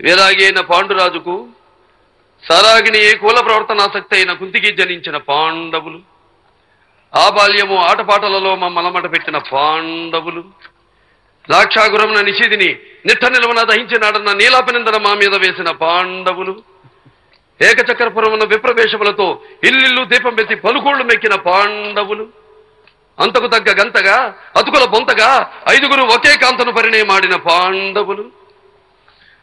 విరాగి అయిన పాండురాజుకు సరాగిని కుల ప్రవర్తనాసక్తి అయిన కుంతికి జనించిన పాండవులు. ఆ బాల్యము ఆటపాటలలో మమ్మలమట పెట్టిన పాండవులు. ద్రాక్షాగురమున నిషిధిని నిట్ట నిలవన దహించినాడన్న నీలాపనిందన మా మీద వేసిన పాండవులు. ఏకచక్రపురమున విప్రవేశములతో ఇల్లిల్లు దీపం పెట్టి పలుకోళ్ళు మెక్కిన పాండవులు. అంతకు తగ్గ గంతగా అతుకుల బొంతగా ఐదుగురు ఒకే కాంతను పరిణయమాడిన పాండవులు.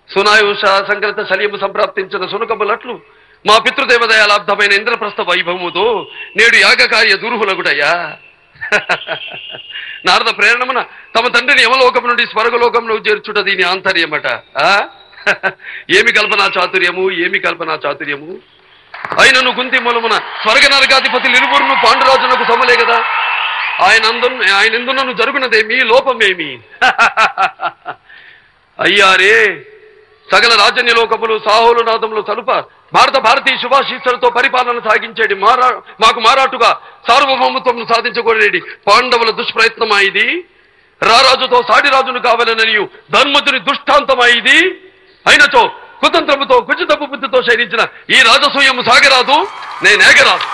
సునాయుష సంక్రత శల్యము సంప్రాప్తించిన సునకములట్లు మా పితృదేవదయాలాబ్ధమైన ఇంద్రప్రస్థ వైభవముతో నేడు యాగకార్య దుర్హులగుడయ్యా నారద ప్రేరణమున తమ తండ్రిని యమలోకం నుండి స్వర్గలోకంలో చేర్చుట దీని ఆంతర్యమట. ఆ? ఏమి కల్పనా చాతుర్యము? ఏమి కల్పనా చాతుర్యము? అయినను కుంతి మూలమున స్వర్గ నరకాధిపతి ఇరువురును పాండురాజునకు సమలే కదా. ఆయన అందు ఆయన ఎందునను జరుగునదేమి? లోపమేమి? అయ్యారే సగల రాజన్య లోకములు నాదములు తలుప భారత భారతీయ శుభాశీస్సులతో పరిపాలన సాగించేది మారా మాకు మారాటుగా సార్వభౌమత్వం సాధించకూడేది పాండవుల దుష్ప్రయత్నమా ఇది? రారాజుతో సాడిరాజును కావాలననియు ధర్మజుని దుష్టాంతమా ఇది? అయినచో కుతంత్రముతో కుచితపు బుద్ధితో శయనించిన ఈ రాజసూయము సాగరాదు? నేనేగరాదు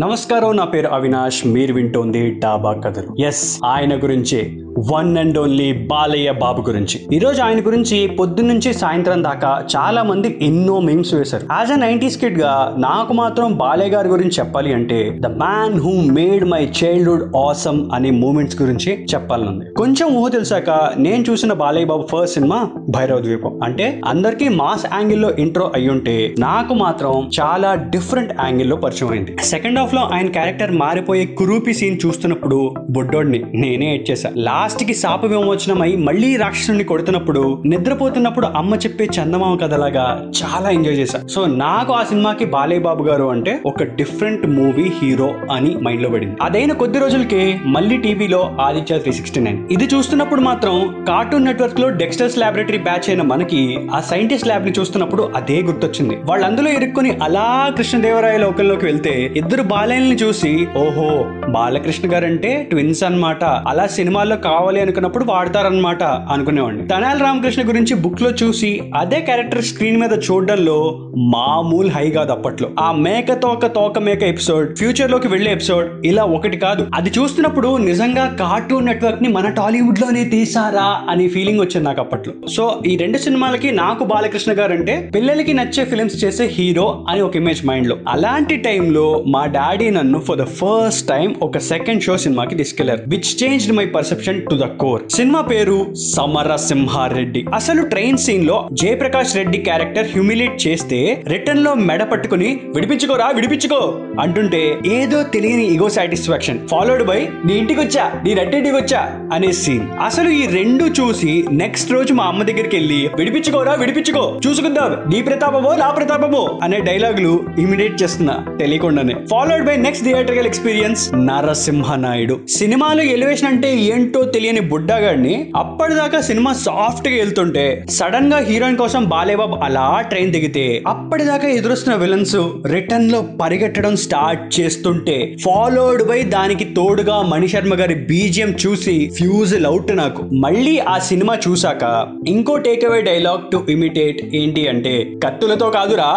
నమస్కారం నా పేరు అవినాష్. మీరు వింటోంది డాబా కథలు. ఎస్ ఆయన గురించి. One and only Balayya Babu గురించి. ఈ రోజు ఆయన గురించి పొద్దున్నుంచి సాయంత్రం దాకా చాలా మంది ఎన్నో మీమ్స్ వేశారు. యాజ్ అ నైన్టీస్ కిడ్గా నాకు మాత్రం బాలయ్య గారి గురించి చెప్పాలి అంటే the man who made my childhood awesome అనే మూమెంట్స్ గురించి చెప్పాలనుంది. కొంచెం ఊహ తెలిసాక నేను చూసిన బాలయ్య బాబు ఫస్ట్ సినిమా భైరవ ద్వీపం. అంటే అందరికీ మాస్ యాంగిల్లో ఇంట్రో అయ్యుంటే నాకు మాత్రం చాలా డిఫరెంట్ యాంగిల్లో పరిచయం అయింది. సెకండ్ హాఫ్లో ఆయన క్యారెక్టర్ మారిపోయే కురూపి సీన్ చూస్తున్నప్పుడు బుడ్డోడిని నేనే ఎచ్చేసా లాస్ట్కి శాప విమోచనమై మళ్ళీ రాక్షసుని కొడుతున్నప్పుడు నిద్రపోతున్నప్పుడు అమ్మ చెప్పే చందమామ కథలాగా చాలా ఎంజాయ్ చేశా. సో నాకు ఆ సినిమాకి బాలయ్య బాబు గారు అంటే ఒక డిఫరెంట్ మూవీ హీరో అని మైండ్లో పడింది. అదైన కొద్ది రోజులకే మళ్ళీ టీవీలో ఆదిత్య త్రీ సిక్స్టీ నైన్. ఇది చూస్తున్నప్పుడు మాత్రం కార్టూన్ నెట్వర్క్లో డెక్స్టర్స్ ల్యాబొరేటరీ బ్యాచ్ అయిన మనకి ఆ సైంటిస్ట్ ల్యాబ్ని చూస్తున్నప్పుడు అదే గుర్తొచ్చింది. వాళ్ళు అందులో ఇరుక్కుని అలా కృష్ణదేవరాయ లోకంలోకి వెళ్తే ఇద్దరు బాలయ్యని చూసి ఓహో బాలకృష్ణ గారంటే ట్విన్స్ అన్నమాట. అలా సినిమాల్లో కావాలి అనుకున్నప్పుడు వాడతారనమాట అనుకునేవాడిని. తనాల రామకృష్ణ గురించి బుక్లో చూసి అదే క్యారెక్టర్ స్క్రీన్ మీద చూడడంలో మామూలు హై కాదు అప్పట్లో. ఆ మేక తోక తోక మేక ఎపిసోడ్ ఫ్యూచర్లోకి వెళ్ళే ఎపిసోడ్ ఇలా ఒకటి కాదు. అది చూస్తున్నప్పుడు నిజంగా కార్టూన్ నెట్వర్క్ని మన టాలీవుడ్లోనే తీసారా అనే ఫీలింగ్ వచ్చింది నాకు అప్పట్లో. సో ఈ రెండు సినిమాలకి నాకు బాలకృష్ణ గారు అంటే పిల్లలకి నచ్చే ఫిలిమ్స్ చేసే హీరో అని ఒక ఇమేజ్ మైండ్లో అలాంటి టైంలో మా డాడీ నన్ను ఫర్ ద ఫస్ట్ టైం ఒక సెకండ్ షో సినిమాకి తీసుకెళ్ళారు which change my perception to the core cinema పేరు సమరసింహారెడ్డి అసలు ట్రైన్ సీన్లో జయప్రకాష్ రెడ్డి క్యారెక్టర్ హ్యూమిలేట్ చేస్తే రిటర్న్లో మెడ పట్టుకుని విడిపించుకోరా విడిపించుకో అంటుంటే ఏదో తెలియని ఇగో సాటిస్ఫాక్షన్ ఫాలోడ్ బై నీ ఇంటికి వచ్చా నీ రెడ్డింటికి వచ్చా అనే సీన్ అసలు ఈ రెండు చూసి నెక్స్ట్ రోజు మా అమ్మ దగ్గరికి వెళ్ళి విడిపించుకోరా విడిపించుకో చూసుకుందాం నీ ప్రతాపమో నా ప్రతాపమో అనే డైలాగులు ఇమిడియేట్ చేస్తున్నా తెలియకుండానే. Follow followed by next theatrical experience Narasimha Naidu సినిమాలో ఎలివేషన్ అంటే ఏంటో తెలియని బుడ్డగాడిని అప్పటిదాకా సినిమా సాఫ్ట్గా వెళ్తుంటే సడన్గా హీరోయిన్ కోసం బాలేబాబు అలా ట్రైన్ దిగితే అప్పటిదాకా ఎదురొస్తున్న విలన్స్ రిటర్న్లో పరిగెట్టడం స్టార్ట్ చేస్తుంటే ఫాలోడ్ బై దానికి తోడుగా మణిశర్మ గారి బీజిఎం చూసి ఫ్యూజ్ అవుట్ నాకు. మళ్ళీ ఆ సినిమా చూసాక ఇంకో take away dialogue to imitate ఏంటి అంటే కత్తులతో కాదురా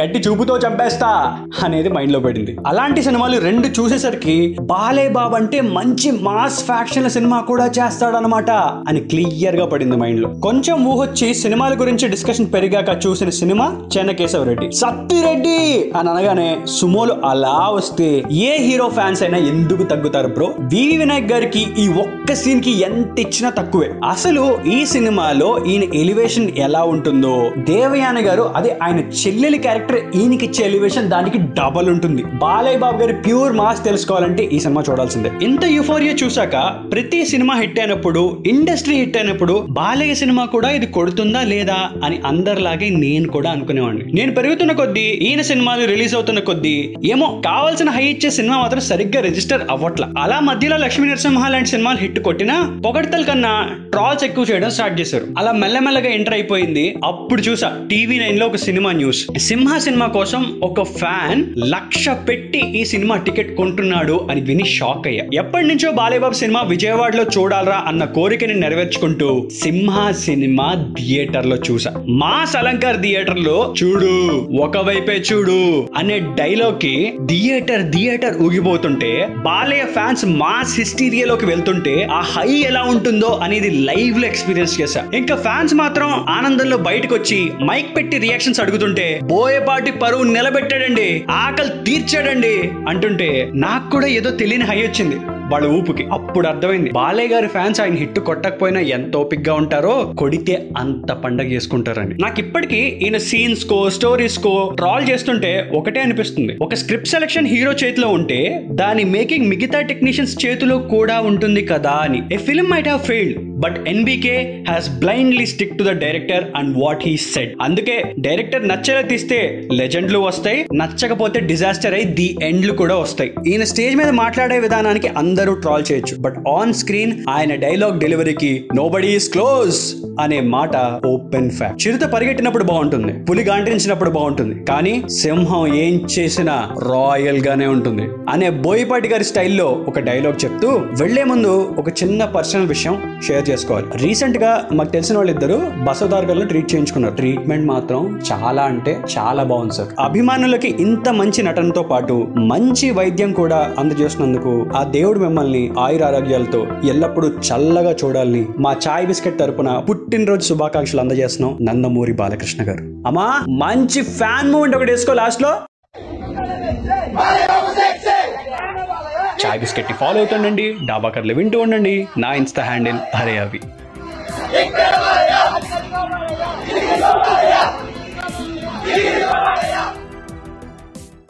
గట్టి చూపుతో చంపేస్తా అనేది మైండ్లో పడింది. అలాంటి సినిమాలు రెండు చూసేసరికి బాలే బాబు అంటే మంచి మాస్ ఫ్యాక్షన్ సినిమా కూడా చేస్తాడనమాట అని క్లియర్గా పడింది మైండ్లో కొంచెం ఊహొచ్చి సినిమాల గురించి డిస్కషన్ పెరిగాక చూసిన సినిమా చెన్నకేశవ రెడ్డి సత్తిరెడ్డి అని అనగానే సుమోలు అలా వస్తే ఏ హీరో ఫ్యాన్స్ అయినా ఎందుకు తగ్గుతారు బ్రో? వివి వినాయక్ గారికి ఈ ఒక్క సీన్కి ఎంత ఇచ్చినా తక్కువే. అసలు ఈ సినిమాలో ఈయన ఎలివేషన్ ఎలా ఉంటుందో దేవయాని గారు అదే ఆయన చెల్లెలి క్యారెక్టర్ ఈయనకి ఈయనకిచ్చే ఎలివేషన్ దానికి డబల్ ఉంటుంది. బాలయ్య బాబు గారి ప్యూర్ మాస్ తెలుసుకోవాలంటే ఈ సినిమా చూడాల్సిందే. ఇంత యుఫోరియా చూశాక ప్రతి సినిమా హిట్ అయినప్పుడు ఇండస్ట్రీ హిట్ అయినప్పుడు బాలయ్య సినిమా కూడా ఇది కొడుతుందా లేదా అని అందరిలాగే నేను కూడా అనుకునేవాడిని. నేను పెరుగుతున్న కొద్దీ ఈయన సినిమాలు రిలీజ్ అవుతున్న కొద్దీ ఏమో కావాల్సిన హై ఇచ్చే సినిమా మాత్రం సరిగ్గా రిజిస్టర్ అవ్వట్ల. అలా మధ్యలో లక్ష్మీ నరసింహ లాంటి సినిమాలు హిట్ కొట్టినా పొగడతల కన్నా ట్రాల్స్ ఎక్కువ చేయడం స్టార్ట్ చేశారు. అలా మెల్లమెల్లగా ఎంటర్ అయిపోయింది. అప్పుడు చూసా టీవీ నైన్లో ఒక cinema news. Simha Simha cinema కోసం ఒక ఫ్యాన్ లక్ష పెట్టి ఈ సినిమా టికెట్ కొంటున్నాడు అని విని షాక్ అయ్యా. ఎప్పటి నుంచో బాలేబాబు సినిమా విజయవాడలో చూడాలరా అన్న కోరికని నెరవేర్చుకుంటూ సింహ సినిమా థియేటర్లో చూసా. మాస్ అలంకార్ థియేటర్లో చూడు ఒకవైపే చూడు అనే డైలాగ్కి థియేటర్ థియేటర్ ఊగిపోతుంటే బాలయ్య ఫ్యాన్స్ మాస్ హిస్టీరియాలోకి వెళ్తుంటే ఆ హై ఎలా ఉంటుందో అనేది లైవ్లో ఎక్స్పీరియన్స్ చేశా. ఇంకా ఫ్యాన్స్ మాత్రం ఆనందంలో బయటకు వచ్చి మైక్ పెట్టి రియాక్షన్స్ అడుగుతుంటే బోయపాటి పరువు నిలబెట్టాడండి ఆకలి తీర్చాడండి అంటుంటే నాకు కూడా ఏదో తెలియని హై వచ్చింది వాళ్ళ ఊపుకి. అప్పుడు అర్థమైంది. బాలయ్య గారి ఫ్యాన్స్ ఆయన హిట్ కొట్టకపోయినా ఎంత ఓపిక్గా ఉంటారో కొడితే అంత పండగ చేసుకుంటారని నాకు ఇప్పటికీ ఈయన సీన్స్ కో స్టోరీస్ కో ట్రాల్ చేస్తుంటే ఒకటే అనిపిస్తుంది. ఒక స్క్రిప్ట్ సెలక్షన్ హీరో చేతిలో ఉంటే దాని మేకింగ్ మిగతా టెక్నీషియన్స్ చేతిలో కూడా ఉంటుంది కదా అని. A film might have failed but NBK has blindly stick to the director and what he said అందుకే డైరెక్టర్ నచ్చేలా తీస్తే లెజెండ్లు వస్తాయి నచ్చకపోతే డిజాస్టర్ అయి ది ఎండ్లు కూడా వస్తాయి. ఈయన స్టేజ్ మీద మాట్లాడే విధానానికి అందరూ ట్రాల్ చేయొచ్చు. బట్ ఆన్ స్క్రీన్ ఆయన డైలాగ్ డెలివరీకి నో బడీ ఈస్ క్లోజ్ అనే మాట ఓపెన్ ఫ్యాక్ట్ చిరుత పరిగెట్టినప్పుడు బాగుంటుంది పులి గాంటించినప్పుడు బాగుంటుంది. కానీ సింహం ఏం చేసినా రాయల్ గానే ఉంటుంది. అనే బోయపాటి గారి స్టైల్లో ఒక డైలాగ్ చెప్తూ వెళ్ళే ముందు ఒక చిన్న పర్సనల్ విషయం షేర్ చేసుకోవాలి. రీసెంట్గా మాకు తెలిసిన వాళ్ళిద్దరు బసోదార్గల్లో ట్రీట్ చేయించుకున్నారు. ట్రీట్మెంట్ మాత్రం చాలా అంటే చాలా బాగుంది సార్. అభిమానులకి ఇంత మంచి నటనతో పాటు మంచి వైద్యం కూడా అందజేసినందుకు ఆ దేవుడు మిమ్మల్ని ఆయుర ఆరోగ్యాలతో ఎల్లప్పుడూ చల్లగా చూడాలని మా చాయ్ బిస్కెట్ తరపున పుట్టినరోజు శుభాకాంక్షలు అందజేస్తున్నాం నందమూరి బాలకృష్ణ గారు. అమ్మా మంచి ఫ్యాన్ మూమెంట్ ఒకటి వేసుకో లాస్ట్లో చాయ్ బిస్కెట్ని ఫాలో అవుతుండండి డాబా కర్లు వింటూ ఉండండి నా ఇన్స్టా హ్యాండిల్ హరే అవి ఇక్కడ